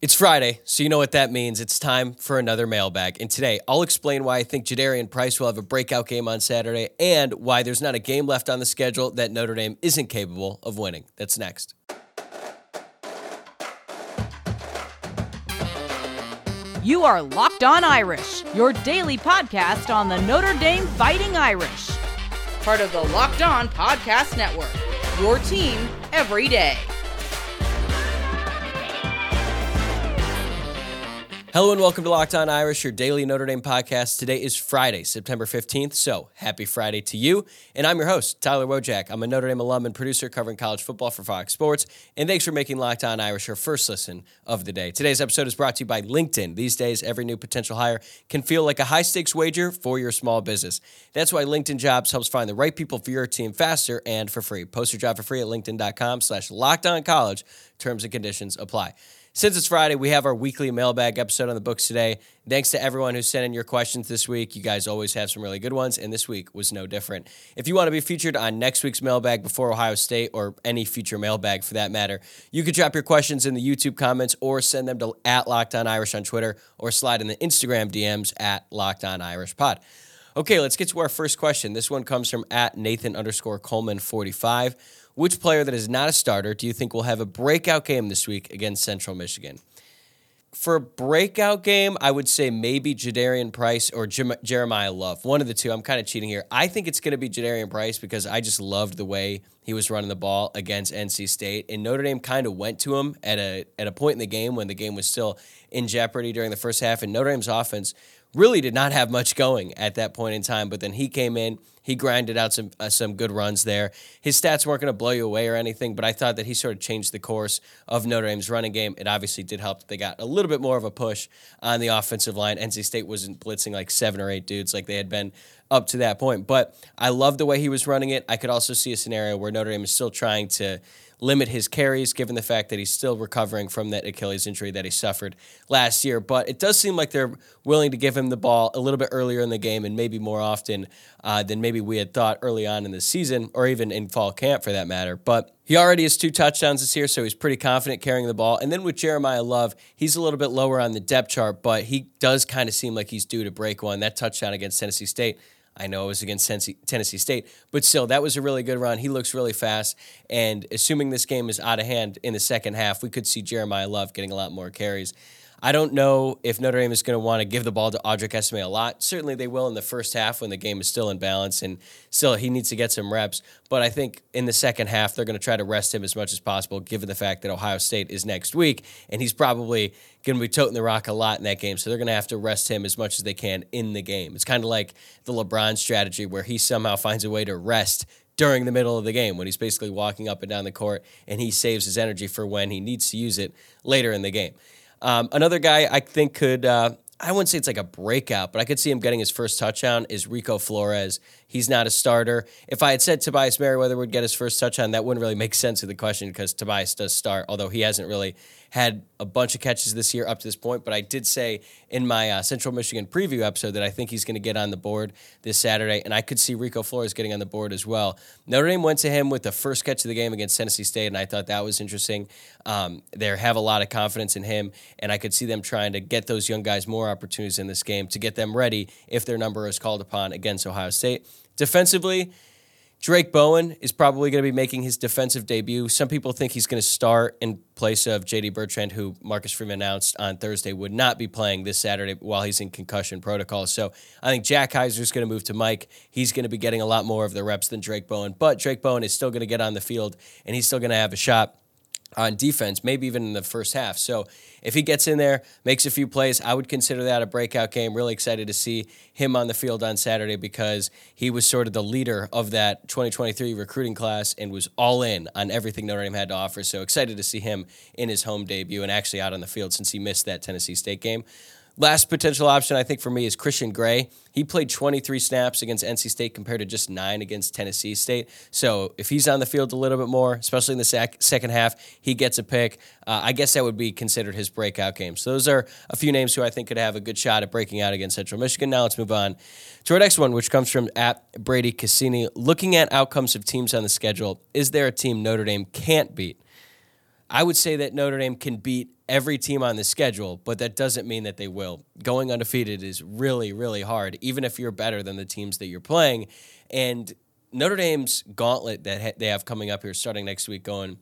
It's Friday, so you know what that means. It's time for another mailbag. And today, I'll explain why I think Jadarian Price will have a breakout game on Saturday and why there's not a game left on the schedule that Notre Dame isn't capable of winning. That's next. You are Locked On Irish, your daily podcast on the Notre Dame Fighting Irish. Part of the Locked On Podcast Network, your team every day. Hello and welcome to Locked On Irish, your daily Notre Dame podcast. Today is Friday, September 15th, so happy Friday to you. And I'm your host, Tyler Wojciak. I'm a Notre Dame alum and producer covering college football for Fox Sports. And thanks for making Locked On Irish your first listen of the day. Today's episode is brought to you by LinkedIn. These days, every new potential hire can feel like a high stakes wager for your small business. That's why LinkedIn Jobs helps find the right people for your team faster and for free. Post your job for free at linkedin.com slash locked college. Terms and conditions apply. Since it's Friday, we have our weekly mailbag episode on the books today. Thanks to everyone who sent in your questions this week. You guys always have some really good ones, and this week was no different. If you want to be featured on next week's mailbag before Ohio State or any future mailbag for that matter, you could drop your questions in the YouTube comments or send them to at Locked On Irish on Twitter or slide in the Instagram DMs at Locked On Irish Pod. Okay, let's get to our first question. This one comes from at Nathan underscore Coleman 45. Which player that is not a starter do you think will have a breakout game this week against Central Michigan? For a breakout game, I would say maybe Jadarian Price or Jeremiyah Love. One of the two. I'm kind of cheating here. I think it's going to be Jadarian Price because I just loved the way he was running the ball against NC State, and Notre Dame kind of went to him at a at a point in the game when the game was still in jeopardy during the first half, and Notre Dame's offense really did not have much going at that point in time. But then he came in, he grinded out some uh, some good runs there. His stats weren't going to blow you away or anything, but I thought that he sort of changed the course of Notre Dame's running game. It obviously did help that they got a little bit more of a push on the offensive line. NC State wasn't blitzing like seven or eight dudes like they had been up to that point. But I love the way he was running it. I could also see a scenario where Notre Dame is still trying to limit his carries given the fact that he's still recovering from that Achilles injury that he suffered last year. But it does seem like they're willing to give him the ball a little bit earlier in the game and maybe more often uh, than maybe we had thought early on in the season or even in fall camp for that matter. But he already has two touchdowns this year, so he's pretty confident carrying the ball. And then with Jeremiyah Love, he's a little bit lower on the depth chart, but he does kind of seem like he's due to break one. That touchdown against Tennessee State I know it was against Tennessee State, but still, that was a really good run. He looks really fast. And assuming this game is out of hand in the second half, we could see Jeremiyah Love getting a lot more carries. I don't know if Notre Dame is going to want to give the ball to Audric Estime a lot. Certainly they will in the first half when the game is still in balance and still he needs to get some reps. But I think in the second half they're going to try to rest him as much as possible, given the fact that Ohio State is next week and he's probably going to be toting the rock a lot in that game. So they're going to have to rest him as much as they can in the game. It's kind of like the LeBron strategy where he somehow finds a way to rest during the middle of the game when he's basically walking up and down the court and he saves his energy for when he needs to use it later in the game. Um, another guy I think could, uh, I wouldn't say it's like a breakout, but I could see him getting his first touchdown is Rico Flores. He's not a starter. If I had said Tobias Merriweather would get his first touchdown, that wouldn't really make sense of the question because Tobias does start, although he hasn't really had a bunch of catches this year up to this point. But I did say in my uh, Central Michigan preview episode that I think he's going to get on the board this Saturday, and I could see Rico Flores getting on the board as well. Notre Dame went to him with the first catch of the game against Tennessee State, and I thought that was interesting. Um, they have a lot of confidence in him, and I could see them trying to get those young guys more opportunities in this game to get them ready if their number is called upon against Ohio State. Defensively, Drayk Bowen is probably going to be making his defensive debut. Some people think he's going to start in place of JD Bertrand, who Marcus Freeman announced on Thursday would not be playing this Saturday while he's in concussion protocol. So I think Jack Kiser is going to move to Mike. He's going to be getting a lot more of the reps than Drayk Bowen, but Drayk Bowen is still going to get on the field and he's still going to have a shot on defense, maybe even in the first half. So if he gets in there, makes a few plays, I would consider that a breakout game. Really excited to see him on the field on Saturday because he was sort of the leader of that 2023 recruiting class and was all in on everything Notre Dame had to offer. So excited to see him in his home debut and actually out on the field since he missed that Tennessee State game. Last potential option, I think, for me is Christian Gray. He played 23 snaps against NC State compared to just nine against Tennessee State. So if he's on the field a little bit more, especially in the sec- second half, he gets a pick. Uh, I guess that would be considered his breakout game. So those are a few names who I think could have a good shot at breaking out against Central Michigan. Now let's move on to our next one, which comes from at Brady Cassini. Looking at outcomes of teams on the schedule, is there a team Notre Dame can't beat? I would say that Notre Dame can beat every team on the schedule, but that doesn't mean that they will. Going undefeated is really, really hard, even if you're better than the teams that you're playing. And Notre Dame's gauntlet that they have coming up here starting next week, going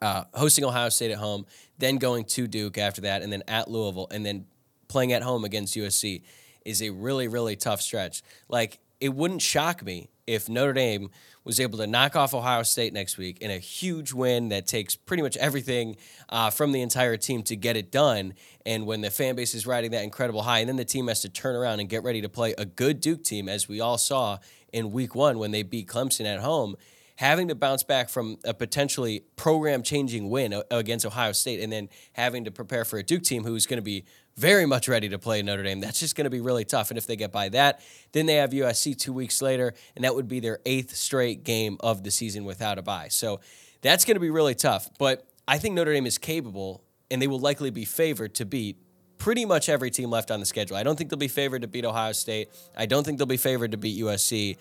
uh, hosting Ohio State at home, then going to Duke after that, and then at Louisville, and then playing at home against USC is a really, really tough stretch. Like, it wouldn't shock me if Notre Dame was able to knock off Ohio State next week in a huge win that takes pretty much everything uh, from the entire team to get it done. And when the fan base is riding that incredible high, and then the team has to turn around and get ready to play a good Duke team, as we all saw in week one when they beat Clemson at home having to bounce back from a potentially program changing win against Ohio State and then having to prepare for a Duke team who's going to be very much ready to play Notre Dame. That's just going to be really tough. And if they get by that, then they have USC two weeks later, and that would be their eighth straight game of the season without a bye. So that's going to be really tough. But I think Notre Dame is capable, and they will likely be favored to beat pretty much every team left on the schedule. I don't think they'll be favored to beat Ohio State. I don't think they'll be favored to beat USC.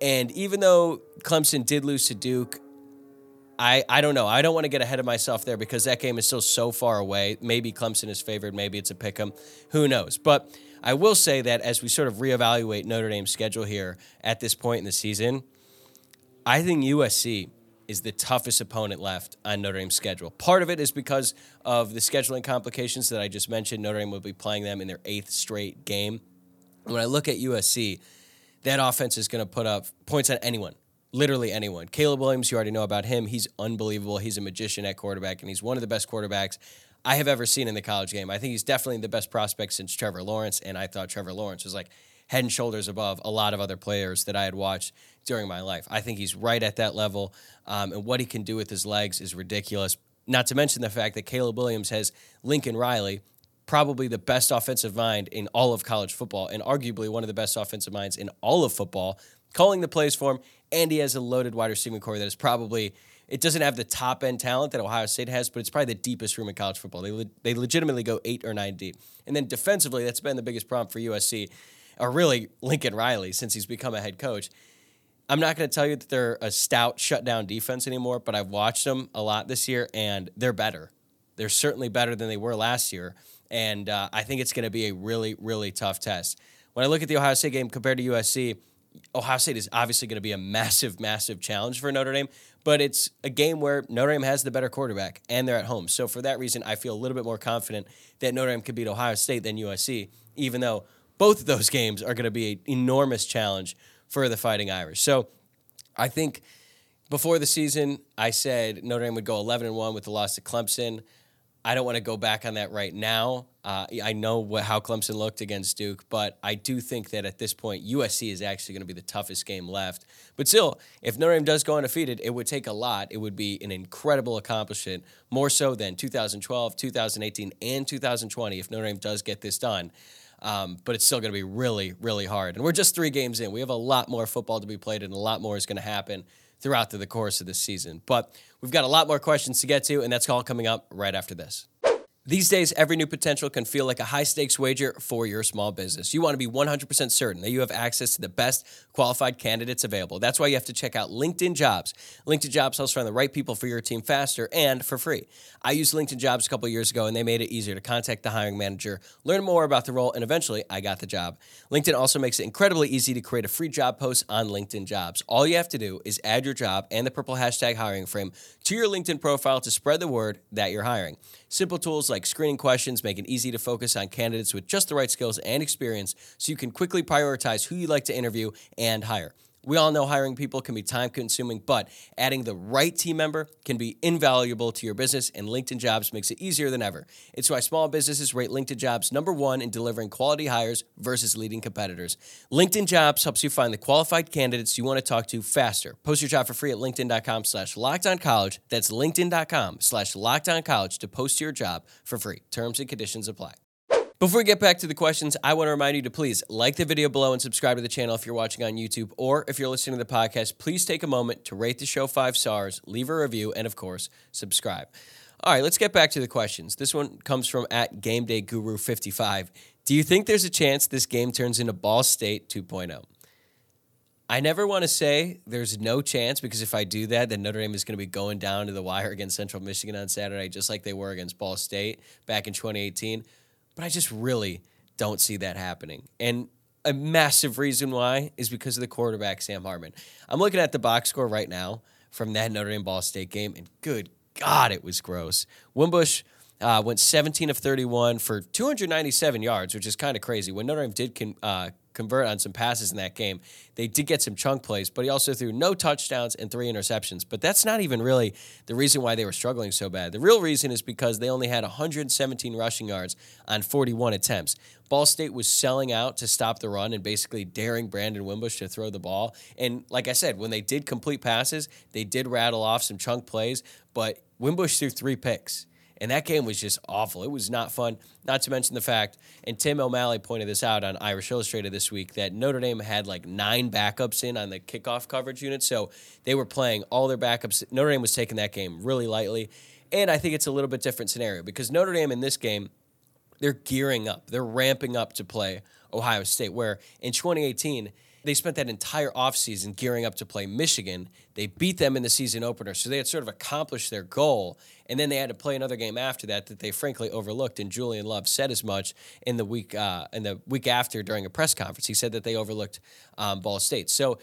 And even though Clemson did lose to Duke, I, I don't know. I don't want to get ahead of myself there because that game is still so far away. Maybe Clemson is favored. Maybe it's a pick 'em. Who knows? But I will say that as we sort of reevaluate Notre Dame's schedule here at this point in the season, I think USC is the toughest opponent left on Notre Dame's schedule. Part of it is because of the scheduling complications that I just mentioned. Notre Dame will be playing them in their eighth straight game. When I look at USC, that offense is going to put up points on anyone literally anyone. Caleb Williams, you already know about him. He's unbelievable. He's a magician at quarterback, and he's one of the best quarterbacks I have ever seen in the college game. I think he's definitely the best prospect since Trevor Lawrence, and I thought Trevor Lawrence was like head and shoulders above a lot of other players that I had watched during my life. I think he's right at that level, um, and what he can do with his legs is ridiculous. Not to mention the fact that Caleb Williams has Lincoln Riley, probably the best offensive mind in all of college football, and arguably one of the best offensive minds in all of football, calling the plays for him and he has a loaded wide receiving corps that is probably it doesn't have the top end talent that Ohio State has, but it's probably the deepest room in college football. They le- they legitimately go eight or nine deep. And then defensively, that's been the biggest problem for USC, or really Lincoln Riley since he's become a head coach. I'm not going to tell you that they're a stout shutdown defense anymore, but I've watched them a lot this year, and they're better. They're certainly better than they were last year, and uh, I think it's going to be a really really tough test. When I look at the Ohio State game compared to USC, Ohio State is obviously going to be a massive, massive challenge for Notre Dame, but it's a game where Notre Dame has the better quarterback and they're at home. So for that reason, I feel a little bit more confident that Notre Dame could beat Ohio State than USC, even though both of those games are going to be an enormous challenge for the Fighting Irish. So I think before the season, I said Notre Dame would go 11 and 1 with the loss to Clemson. I don't want to go back on that right now. Uh, I know what, how Clemson looked against Duke, but I do think that at this point, USC is actually going to be the toughest game left. But still, if Notre Dame does go undefeated, it would take a lot. It would be an incredible accomplishment, more so than 2012, 2018, and 2020 if Notre Dame does get this done. Um, but it's still going to be really, really hard. And we're just three games in. We have a lot more football to be played, and a lot more is going to happen throughout the course of this season. But we've got a lot more questions to get to, and that's all coming up right after this. These days, every new potential can feel like a high stakes wager for your small business. You want to be 100% certain that you have access to the best qualified candidates available. That's why you have to check out LinkedIn Jobs. LinkedIn Jobs helps find the right people for your team faster and for free. I used LinkedIn Jobs a couple years ago and they made it easier to contact the hiring manager, learn more about the role, and eventually I got the job. LinkedIn also makes it incredibly easy to create a free job post on LinkedIn Jobs. All you have to do is add your job and the purple hashtag hiring frame to your LinkedIn profile to spread the word that you're hiring. Simple tools like screening questions make it easy to focus on candidates with just the right skills and experience so you can quickly prioritize who you'd like to interview and hire. We all know hiring people can be time consuming, but adding the right team member can be invaluable to your business, and LinkedIn Jobs makes it easier than ever. It's why small businesses rate LinkedIn Jobs number one in delivering quality hires versus leading competitors. LinkedIn Jobs helps you find the qualified candidates you want to talk to faster. Post your job for free at LinkedIn.com slash college. That's LinkedIn.com slash college to post your job for free. Terms and conditions apply. Before we get back to the questions, I want to remind you to please like the video below and subscribe to the channel if you're watching on YouTube or if you're listening to the podcast. Please take a moment to rate the show five stars, leave a review, and of course, subscribe. All right, let's get back to the questions. This one comes from at Game Day Guru 55. Do you think there's a chance this game turns into Ball State 2.0? I never want to say there's no chance because if I do that, then Notre Dame is going to be going down to the wire against Central Michigan on Saturday, just like they were against Ball State back in 2018. But I just really don't see that happening. And a massive reason why is because of the quarterback, Sam Hartman. I'm looking at the box score right now from that Notre Dame Ball State game, and good God, it was gross. Wimbush uh, went 17 of 31 for 297 yards, which is kind of crazy. When Notre Dame did con- uh, convert on some passes in that game, they did get some chunk plays, but he also threw no touchdowns and three interceptions. But that's not even really the reason why they were struggling so bad. The real reason is because they only had 117 rushing yards on 41 attempts. Ball State was selling out to stop the run and basically daring Brandon Wimbush to throw the ball. And like I said, when they did complete passes, they did rattle off some chunk plays, but Wimbush threw three picks. And that game was just awful. It was not fun. Not to mention the fact, and Tim O'Malley pointed this out on Irish Illustrated this week, that Notre Dame had like nine backups in on the kickoff coverage unit. So they were playing all their backups. Notre Dame was taking that game really lightly. And I think it's a little bit different scenario because Notre Dame in this game, they're gearing up. They're ramping up to play Ohio State, where in 2018, they spent that entire offseason gearing up to play Michigan. They beat them in the season opener, so they had sort of accomplished their goal. And then they had to play another game after that that they frankly overlooked. And Julian Love said as much in the week uh, in the week after during a press conference. He said that they overlooked um, Ball State. So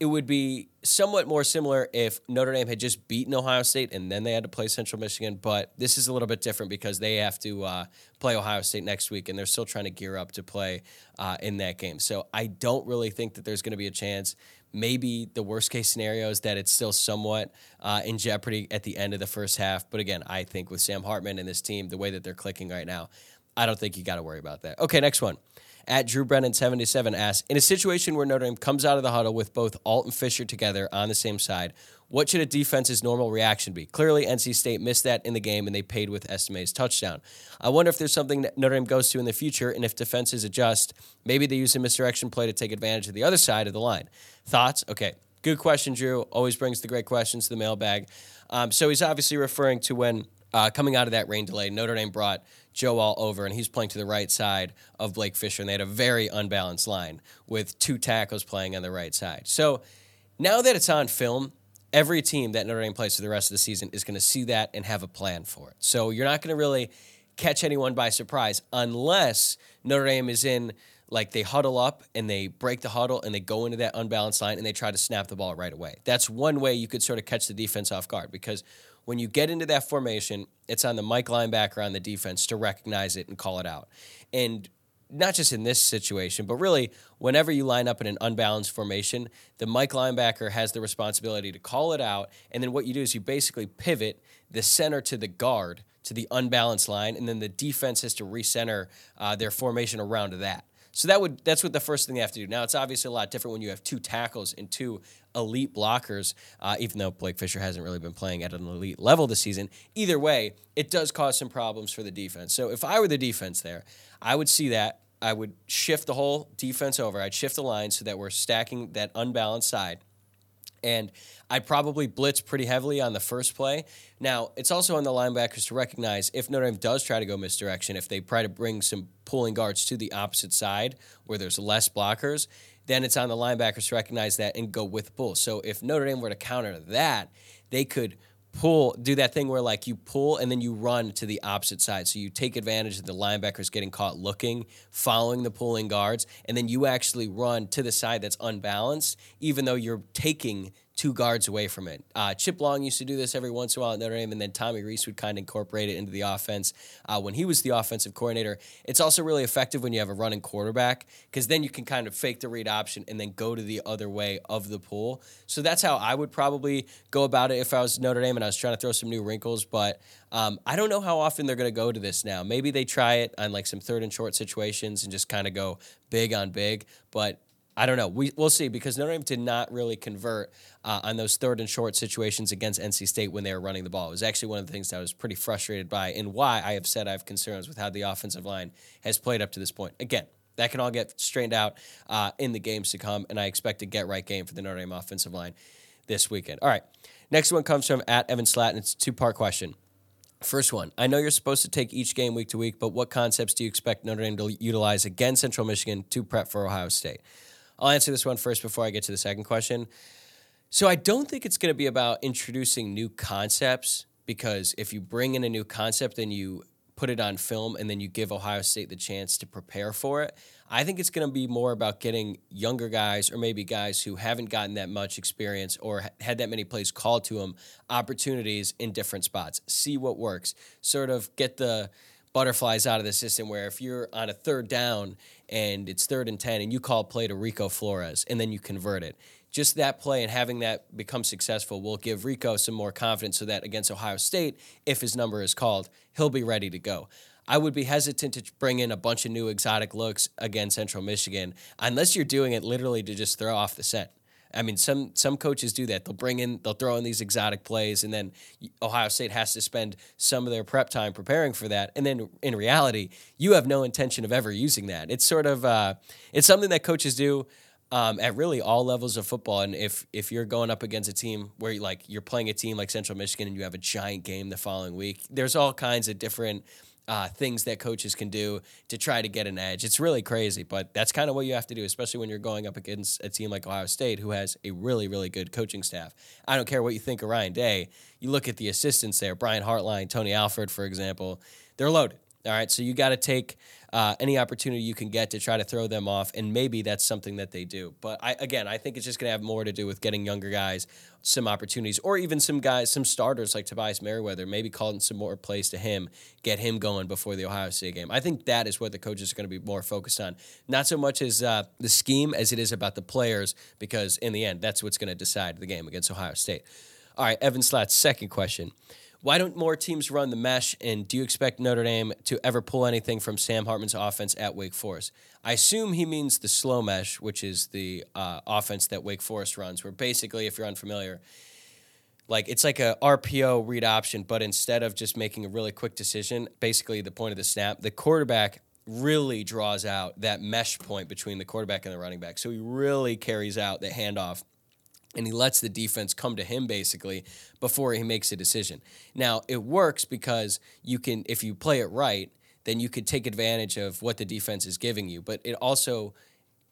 it would be somewhat more similar if Notre Dame had just beaten Ohio State and then they had to play Central Michigan. But this is a little bit different because they have to uh, play Ohio State next week and they're still trying to gear up to play uh, in that game. So I don't really think that there's going to be a chance. Maybe the worst case scenario is that it's still somewhat uh, in jeopardy at the end of the first half. But again, I think with Sam Hartman and this team, the way that they're clicking right now, I don't think you got to worry about that. Okay, next one at Drew Brennan 77 asks In a situation where Notre Dame comes out of the huddle with both Alt and Fisher together on the same side, what should a defense's normal reaction be? Clearly, NC State missed that in the game and they paid with Estime's touchdown. I wonder if there's something that Notre Dame goes to in the future and if defenses adjust, maybe they use a misdirection play to take advantage of the other side of the line. Thoughts? Okay. Good question, Drew. Always brings the great questions to the mailbag. Um, so he's obviously referring to when uh, coming out of that rain delay, Notre Dame brought Joe Alt over, and he's playing to the right side of Blake Fisher, and they had a very unbalanced line with two tackles playing on the right side. So now that it's on film, every team that Notre Dame plays for the rest of the season is going to see that and have a plan for it. So you're not going to really catch anyone by surprise unless Notre Dame is in like they huddle up and they break the huddle and they go into that unbalanced line and they try to snap the ball right away. That's one way you could sort of catch the defense off guard because when you get into that formation, it's on the Mike linebacker on the defense to recognize it and call it out. And not just in this situation, but really whenever you line up in an unbalanced formation, the Mike linebacker has the responsibility to call it out. And then what you do is you basically pivot the center to the guard to the unbalanced line, and then the defense has to recenter uh, their formation around that. So that would that's what the first thing they have to do. Now it's obviously a lot different when you have two tackles and two elite blockers. Uh, even though Blake Fisher hasn't really been playing at an elite level this season, either way, it does cause some problems for the defense. So if I were the defense there, I would see that. I would shift the whole defense over. I'd shift the line so that we're stacking that unbalanced side. And I'd probably blitz pretty heavily on the first play. Now, it's also on the linebackers to recognize if Notre Dame does try to go misdirection, if they try to bring some pulling guards to the opposite side where there's less blockers, then it's on the linebackers to recognize that and go with the pull. So if Notre Dame were to counter that, they could pull, do that thing where like you pull and then you run to the opposite side. So you take advantage of the linebackers getting caught looking, following the pulling guards, and then you actually run to the side that's unbalanced, even though you're taking two guards away from it. Uh, Chip Long used to do this every once in a while at Notre Dame, and then Tommy Rees would kind of incorporate it into the offense uh, when he was the offensive coordinator. It's also really effective when you have a running quarterback because then you can kind of fake the read option and then go to the other way of the pool. So that's how I would probably go about it if I was Notre Dame and I was trying to throw some new wrinkles. But um, I don't know how often they're going to go to this now. Maybe they try it on like some third and short situations and just kind of go big on big. But I don't know. We, we'll see because Notre Dame did not really convert uh, on those third and short situations against NC State when they were running the ball. It was actually one of the things that I was pretty frustrated by and why I have said I have concerns with how the offensive line has played up to this point. Again, that can all get straightened out uh, in the games to come, and I expect a get right game for the Notre Dame offensive line this weekend. All right. Next one comes from at Evan Slatton. It's a two part question. First one, I know you're supposed to take each game week to week, but what concepts do you expect Notre Dame to utilize against Central Michigan to prep for Ohio State? I'll answer this one first before I get to the second question. So I don't think it's going to be about introducing new concepts because if you bring in a new concept, then you put it on film and then you give Ohio State the chance to prepare for it. I think it's going to be more about getting younger guys or maybe guys who haven't gotten that much experience or had that many plays called to them opportunities in different spots. See what works. Sort of get the butterflies out of the system where if you're on a third down and it's third and 10 and you call play to Rico Flores and then you convert it just that play and having that become successful will give Rico some more confidence so that against Ohio State, if his number is called, he'll be ready to go. I would be hesitant to bring in a bunch of new exotic looks against Central Michigan unless you're doing it literally to just throw off the scent. I mean, some some coaches do that. They'll bring in, they'll throw in these exotic plays, and then Ohio State has to spend some of their prep time preparing for that. And then in reality, you have no intention of ever using that. It's sort of uh, it's something that coaches do um, at really all levels of football. And if if you're going up against a team where you, like you're playing a team like Central Michigan and you have a giant game the following week, there's all kinds of different uh, things that coaches can do to try to get an edge. It's really crazy, but that's kind of what you have to do, especially when you're going up against a team like Ohio State, who has a really, really good coaching staff. I don't care what you think of Ryan Day. You look at the assistants there, Brian Hartline, Tony Alford, for example, they're loaded. All right, so you got to take uh, any opportunity you can get to try to throw them off, and maybe that's something that they do. But I, again, I think it's just going to have more to do with getting younger guys some opportunities, or even some guys, some starters like Tobias Merriweather, maybe calling some more plays to him, get him going before the Ohio State game. I think that is what the coaches are going to be more focused on, not so much as uh, the scheme as it is about the players, because in the end, that's what's going to decide the game against Ohio State. All right, Evan Slat's second question. Why don't more teams run the mesh? And do you expect Notre Dame to ever pull anything from Sam Hartman's offense at Wake Forest? I assume he means the slow mesh, which is the uh, offense that Wake Forest runs, where basically, if you're unfamiliar, like it's like a RPO read option, but instead of just making a really quick decision, basically the point of the snap, the quarterback really draws out that mesh point between the quarterback and the running back. So he really carries out the handoff and he lets the defense come to him basically before he makes a decision. Now, it works because you can if you play it right, then you could take advantage of what the defense is giving you, but it also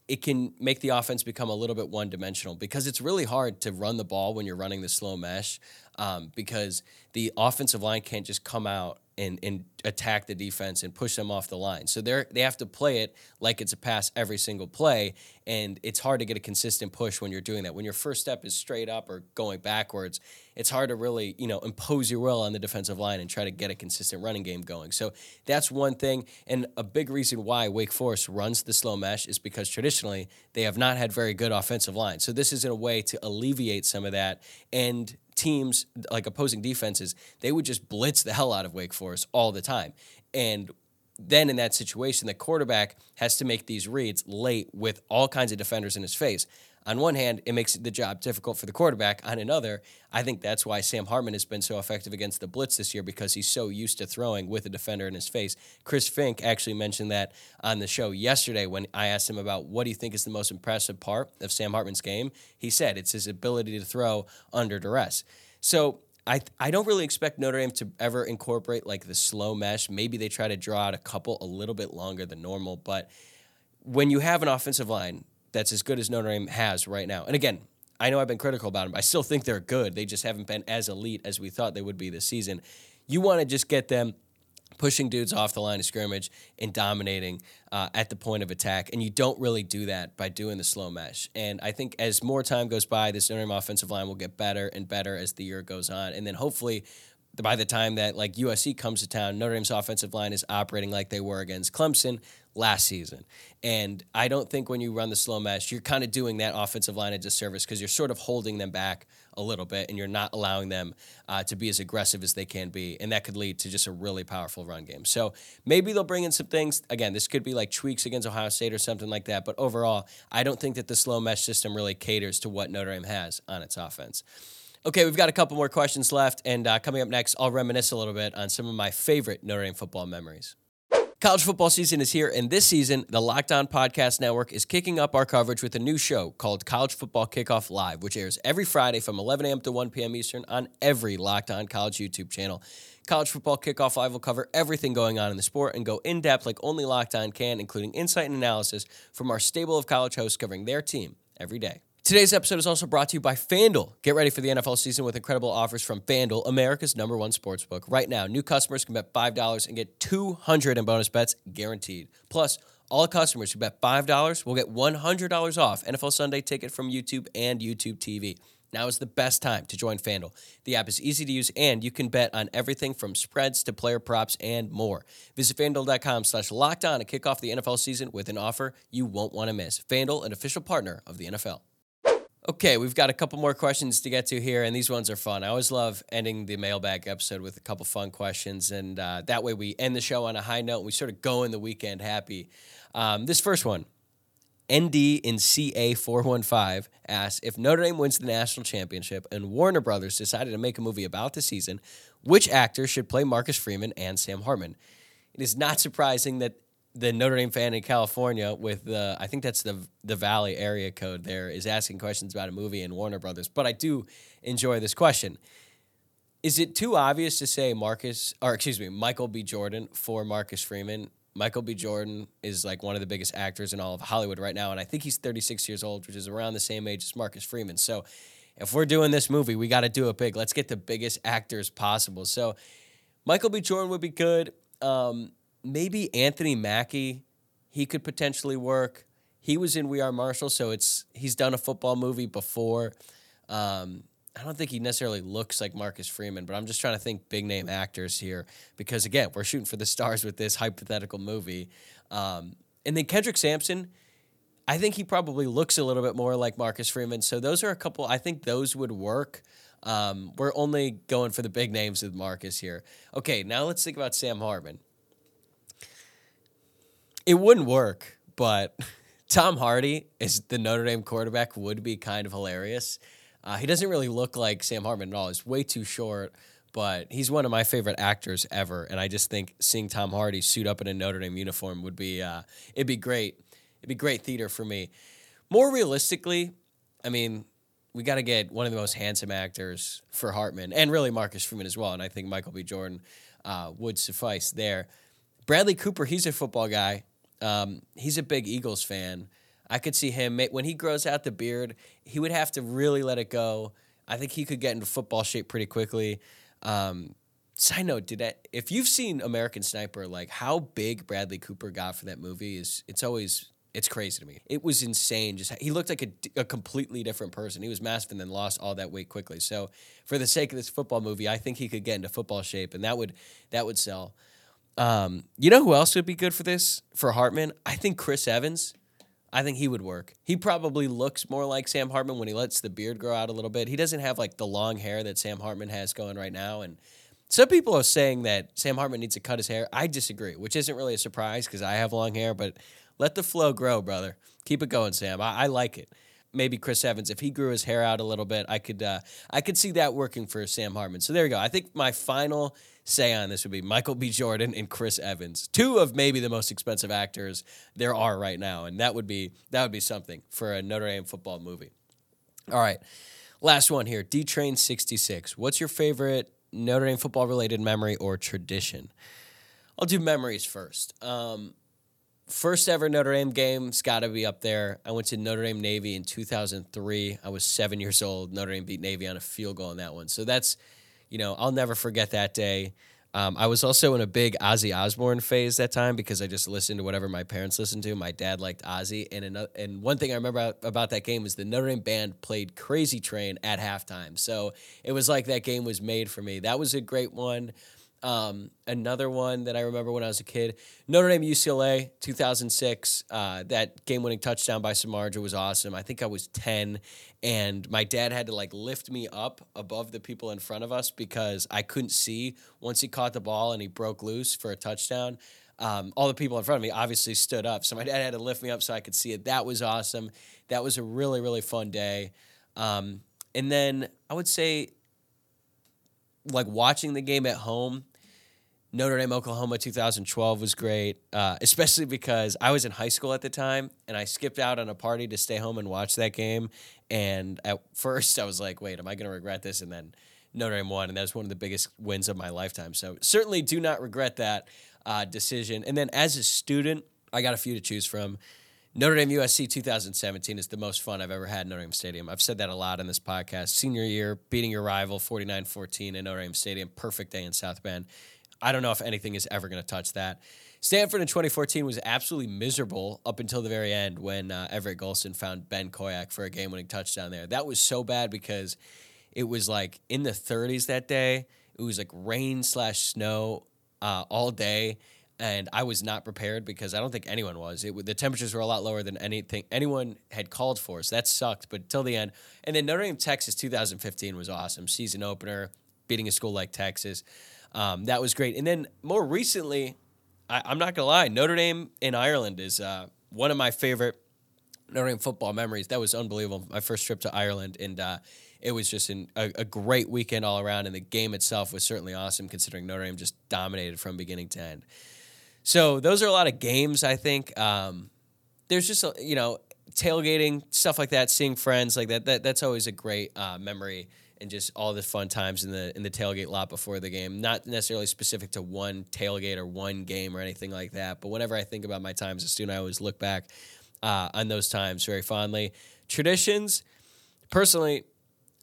it can make the offense become a little bit one dimensional because it's really hard to run the ball when you're running the slow mesh um, because the offensive line can't just come out and, and attack the defense and push them off the line. So they they have to play it like it's a pass every single play, and it's hard to get a consistent push when you're doing that. When your first step is straight up or going backwards, it's hard to really you know impose your will on the defensive line and try to get a consistent running game going. So that's one thing, and a big reason why Wake Forest runs the slow mesh is because traditionally they have not had very good offensive line. So this is in a way to alleviate some of that and teams like opposing defenses, they would just blitz the hell out of Wake Forest all the time. And then in that situation, the quarterback has to make these reads late with all kinds of defenders in his face. On one hand, it makes the job difficult for the quarterback. On another, I think that's why Sam Hartman has been so effective against the blitz this year because he's so used to throwing with a defender in his face. Chris Fink actually mentioned that on the show yesterday when I asked him about what do you think is the most impressive part of Sam Hartman's game. He said it's his ability to throw under duress. So I I don't really expect Notre Dame to ever incorporate like the slow mesh. Maybe they try to draw out a couple a little bit longer than normal, but when you have an offensive line that's as good as Notre Dame has right now. And again, I know I've been critical about them. I still think they're good. They just haven't been as elite as we thought they would be this season. You want to just get them pushing dudes off the line of scrimmage and dominating uh, at the point of attack. And you don't really do that by doing the slow mesh. And I think as more time goes by, this Notre Dame offensive line will get better and better as the year goes on. And then hopefully by the time that like USC comes to town, Notre Dame's offensive line is operating like they were against Clemson last season. And I don't think when you run the slow mesh, you're kind of doing that offensive line a disservice because you're sort of holding them back a little bit and you're not allowing them uh, to be as aggressive as they can be. And that could lead to just a really powerful run game. So maybe they'll bring in some things. Again, this could be like tweaks against Ohio State or something like that. But overall, I don't think that the slow mesh system really caters to what Notre Dame has on its offense. Okay, we've got a couple more questions left, and uh, coming up next, I'll reminisce a little bit on some of my favorite Notre Dame football memories. College football season is here, and this season, the Locked On Podcast Network is kicking up our coverage with a new show called College Football Kickoff Live, which airs every Friday from 11 a.m. to 1 p.m. Eastern on every Locked On College YouTube channel. College Football Kickoff Live will cover everything going on in the sport and go in depth like only Locked On can, including insight and analysis from our stable of college hosts covering their team every day. Today's episode is also brought to you by FanDuel. Get ready for the NFL season with incredible offers from FanDuel, America's number one sports book. Right now, new customers can bet $5 and get 200 in bonus bets guaranteed. Plus, all customers who bet $5 will get $100 off NFL Sunday ticket from YouTube and YouTube TV. Now is the best time to join FanDuel. The app is easy to use and you can bet on everything from spreads to player props and more. Visit FanDuel.com slash locked on to kick off the NFL season with an offer you won't want to miss. FanDuel, an official partner of the NFL. Okay, we've got a couple more questions to get to here, and these ones are fun. I always love ending the mailbag episode with a couple fun questions, and uh, that way we end the show on a high note and we sort of go in the weekend happy. Um, this first one, ND in CA415 asks If Notre Dame wins the national championship and Warner Brothers decided to make a movie about the season, which actor should play Marcus Freeman and Sam Hartman? It is not surprising that the Notre Dame fan in California with the I think that's the the Valley area code there is asking questions about a movie in Warner Brothers. But I do enjoy this question. Is it too obvious to say Marcus or excuse me, Michael B. Jordan for Marcus Freeman? Michael B. Jordan is like one of the biggest actors in all of Hollywood right now, and I think he's 36 years old, which is around the same age as Marcus Freeman. So if we're doing this movie, we got to do it big. Let's get the biggest actors possible. So Michael B. Jordan would be good. Um, maybe Anthony Mackie, he could potentially work. He was in We Are Marshall, so it's he's done a football movie before. Um, I don't think he necessarily looks like Marcus Freeman, but I'm just trying to think big name actors here because again, we're shooting for the stars with this hypothetical movie. Um, and then Kendrick Sampson, I think he probably looks a little bit more like Marcus Freeman. So those are a couple. I think those would work. Um, we're only going for the big names with Marcus here. Okay, now let's think about Sam Hartman it wouldn't work, but Tom Hardy is the Notre Dame quarterback would be kind of hilarious. Uh, he doesn't really look like Sam Hartman at all. He's way too short, but he's one of my favorite actors ever. And I just think seeing Tom Hardy suit up in a Notre Dame uniform would be uh, it'd be great. It'd be great theater for me. More realistically, I mean, we got to get one of the most handsome actors for Hartman and really Marcus Freeman as well. And I think Michael B. Jordan uh, would suffice there. Bradley Cooper, he's a football guy. Um, he's a big Eagles fan. I could see him when he grows out the beard. He would have to really let it go. I think he could get into football shape pretty quickly. Um, side note, did that? If you've seen American Sniper, like how big Bradley Cooper got for that movie is it's always it's crazy to me. It was insane. Just he looked like a, a completely different person. He was massive and then lost all that weight quickly. So for the sake of this football movie, I think he could get into football shape, and that would that would sell. Um, you know who else would be good for this for Hartman? I think Chris Evans. I think he would work. He probably looks more like Sam Hartman when he lets the beard grow out a little bit. He doesn't have like the long hair that Sam Hartman has going right now. And some people are saying that Sam Hartman needs to cut his hair. I disagree, which isn't really a surprise because I have long hair, but let the flow grow, brother. Keep it going, Sam. I, I like it maybe Chris Evans. If he grew his hair out a little bit, I could uh, I could see that working for Sam Hartman. So there you go. I think my final say on this would be Michael B. Jordan and Chris Evans, two of maybe the most expensive actors there are right now, and that would be that would be something for a Notre Dame football movie. All right, last one here. D Train sixty six. What's your favorite Notre Dame football related memory or tradition? I'll do memories first. Um, first ever Notre Dame game's got to be up there. I went to Notre Dame Navy in 2003. I was seven years old. Notre Dame beat Navy on a field goal in that one. So that's, you know, I'll never forget that day. Um, I was also in a big Ozzy Osbourne phase that time because I just listened to whatever my parents listened to. My dad liked Ozzy, and another, and one thing I remember about, that game was the Notre Dame band played Crazy Train at halftime. So it was like that game was made for me. That was a great one. Um, another one that I remember when I was a kid, Notre Dame UCLA 2006. Uh, that game-winning touchdown by Samardzija was awesome. I think I was 10, and my dad had to like lift me up above the people in front of us because I couldn't see once he caught the ball and he broke loose for a touchdown. Um, all the people in front of me obviously stood up, so my dad had to lift me up so I could see it. That was awesome. That was a really really fun day. Um, and then I would say like watching the game at home, Notre Dame, Oklahoma 2012 was great, uh, especially because I was in high school at the time and I skipped out on a party to stay home and watch that game. And at first, I was like, wait, am I going to regret this? And then Notre Dame won, and that was one of the biggest wins of my lifetime. So certainly do not regret that uh, decision. And then as a student, I got a few to choose from. Notre Dame USC 2017 is the most fun I've ever had in Notre Dame Stadium. I've said that a lot in this podcast. Senior year, beating your rival 49 14 in Notre Dame Stadium, perfect day in South Bend. I don't know if anything is ever going to touch that. Stanford in 2014 was absolutely miserable up until the very end when uh, Everett Golson found Ben Koyack for a game winning touchdown there. That was so bad because it was like in the 30s that day. It was like rain slash snow uh, all day. And I was not prepared because I don't think anyone was. It, the temperatures were a lot lower than anything anyone had called for, so that sucked. But till the end, and then Notre Dame Texas 2015 was awesome. Season opener, beating a school like Texas. Um, that was great. And then more recently, I, am not gonna lie, Notre Dame in Ireland is uh, one of my favorite Notre Dame football memories. That was unbelievable. My first trip to Ireland, and uh, it was just an, a, a, great weekend all around. And the game itself was certainly awesome, considering Notre Dame just dominated from beginning to end. So those are a lot of games. I think um, there's just a, you know tailgating stuff like that, seeing friends like that. That that's always a great uh, memory and just all the fun times in the in the tailgate lot before the game. Not necessarily specific to one tailgate or one game or anything like that, but whenever I think about my time as a student, I always look back uh, on those times very fondly. Traditions, personally,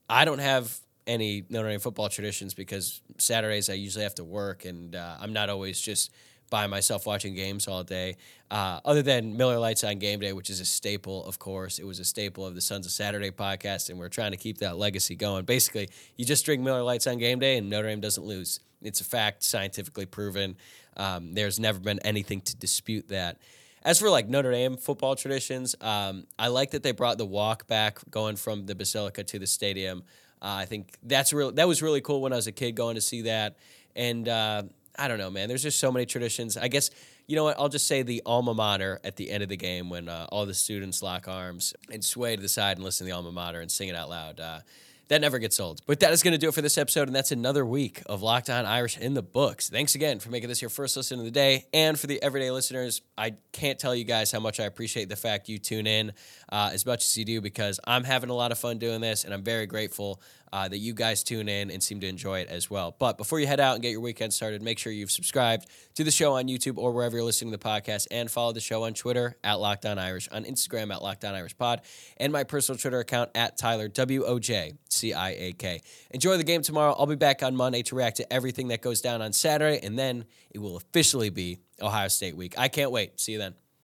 I don't have any Notre Dame football traditions because Saturdays I usually have to work, and uh, I'm not always just by myself watching games all day. Uh, other than Miller Lites on game day, which is a staple, of course. It was a staple of the Sons of Saturday podcast, and we're trying to keep that legacy going. Basically, you just drink Miller Lites on game day, and Notre Dame doesn't lose. It's a fact, scientifically proven. Um, there's never been anything to dispute that. As for like Notre Dame football traditions, um, I like that they brought the walk back, going from the Basilica to the stadium. Uh, I think that's real. That was really cool when I was a kid going to see that, and uh, I don't know, man. There's just so many traditions. I guess you know what? I'll just say the alma mater at the end of the game when uh, all the students lock arms and sway to the side and listen to the alma mater and sing it out loud. Uh, that never gets old. But that is going to do it for this episode, and that's another week of Locked On Irish in the books. Thanks again for making this your first listen of the day, and for the everyday listeners, I can't tell you guys how much I appreciate the fact you tune in uh, as much as you do because I'm having a lot of fun doing this, and I'm very grateful uh, that you guys tune in and seem to enjoy it as well. But before you head out and get your weekend started, make sure you've subscribed to the show on YouTube or wherever you're listening to the podcast, and follow the show on Twitter at Locked On Irish, on Instagram at Locked On Irish Pod, and my personal Twitter account at Tyler W O J C I A K. Enjoy the game tomorrow. I'll be back on Monday to react to everything that goes down on Saturday, and then it will officially be Ohio State week. I can't wait. See you then.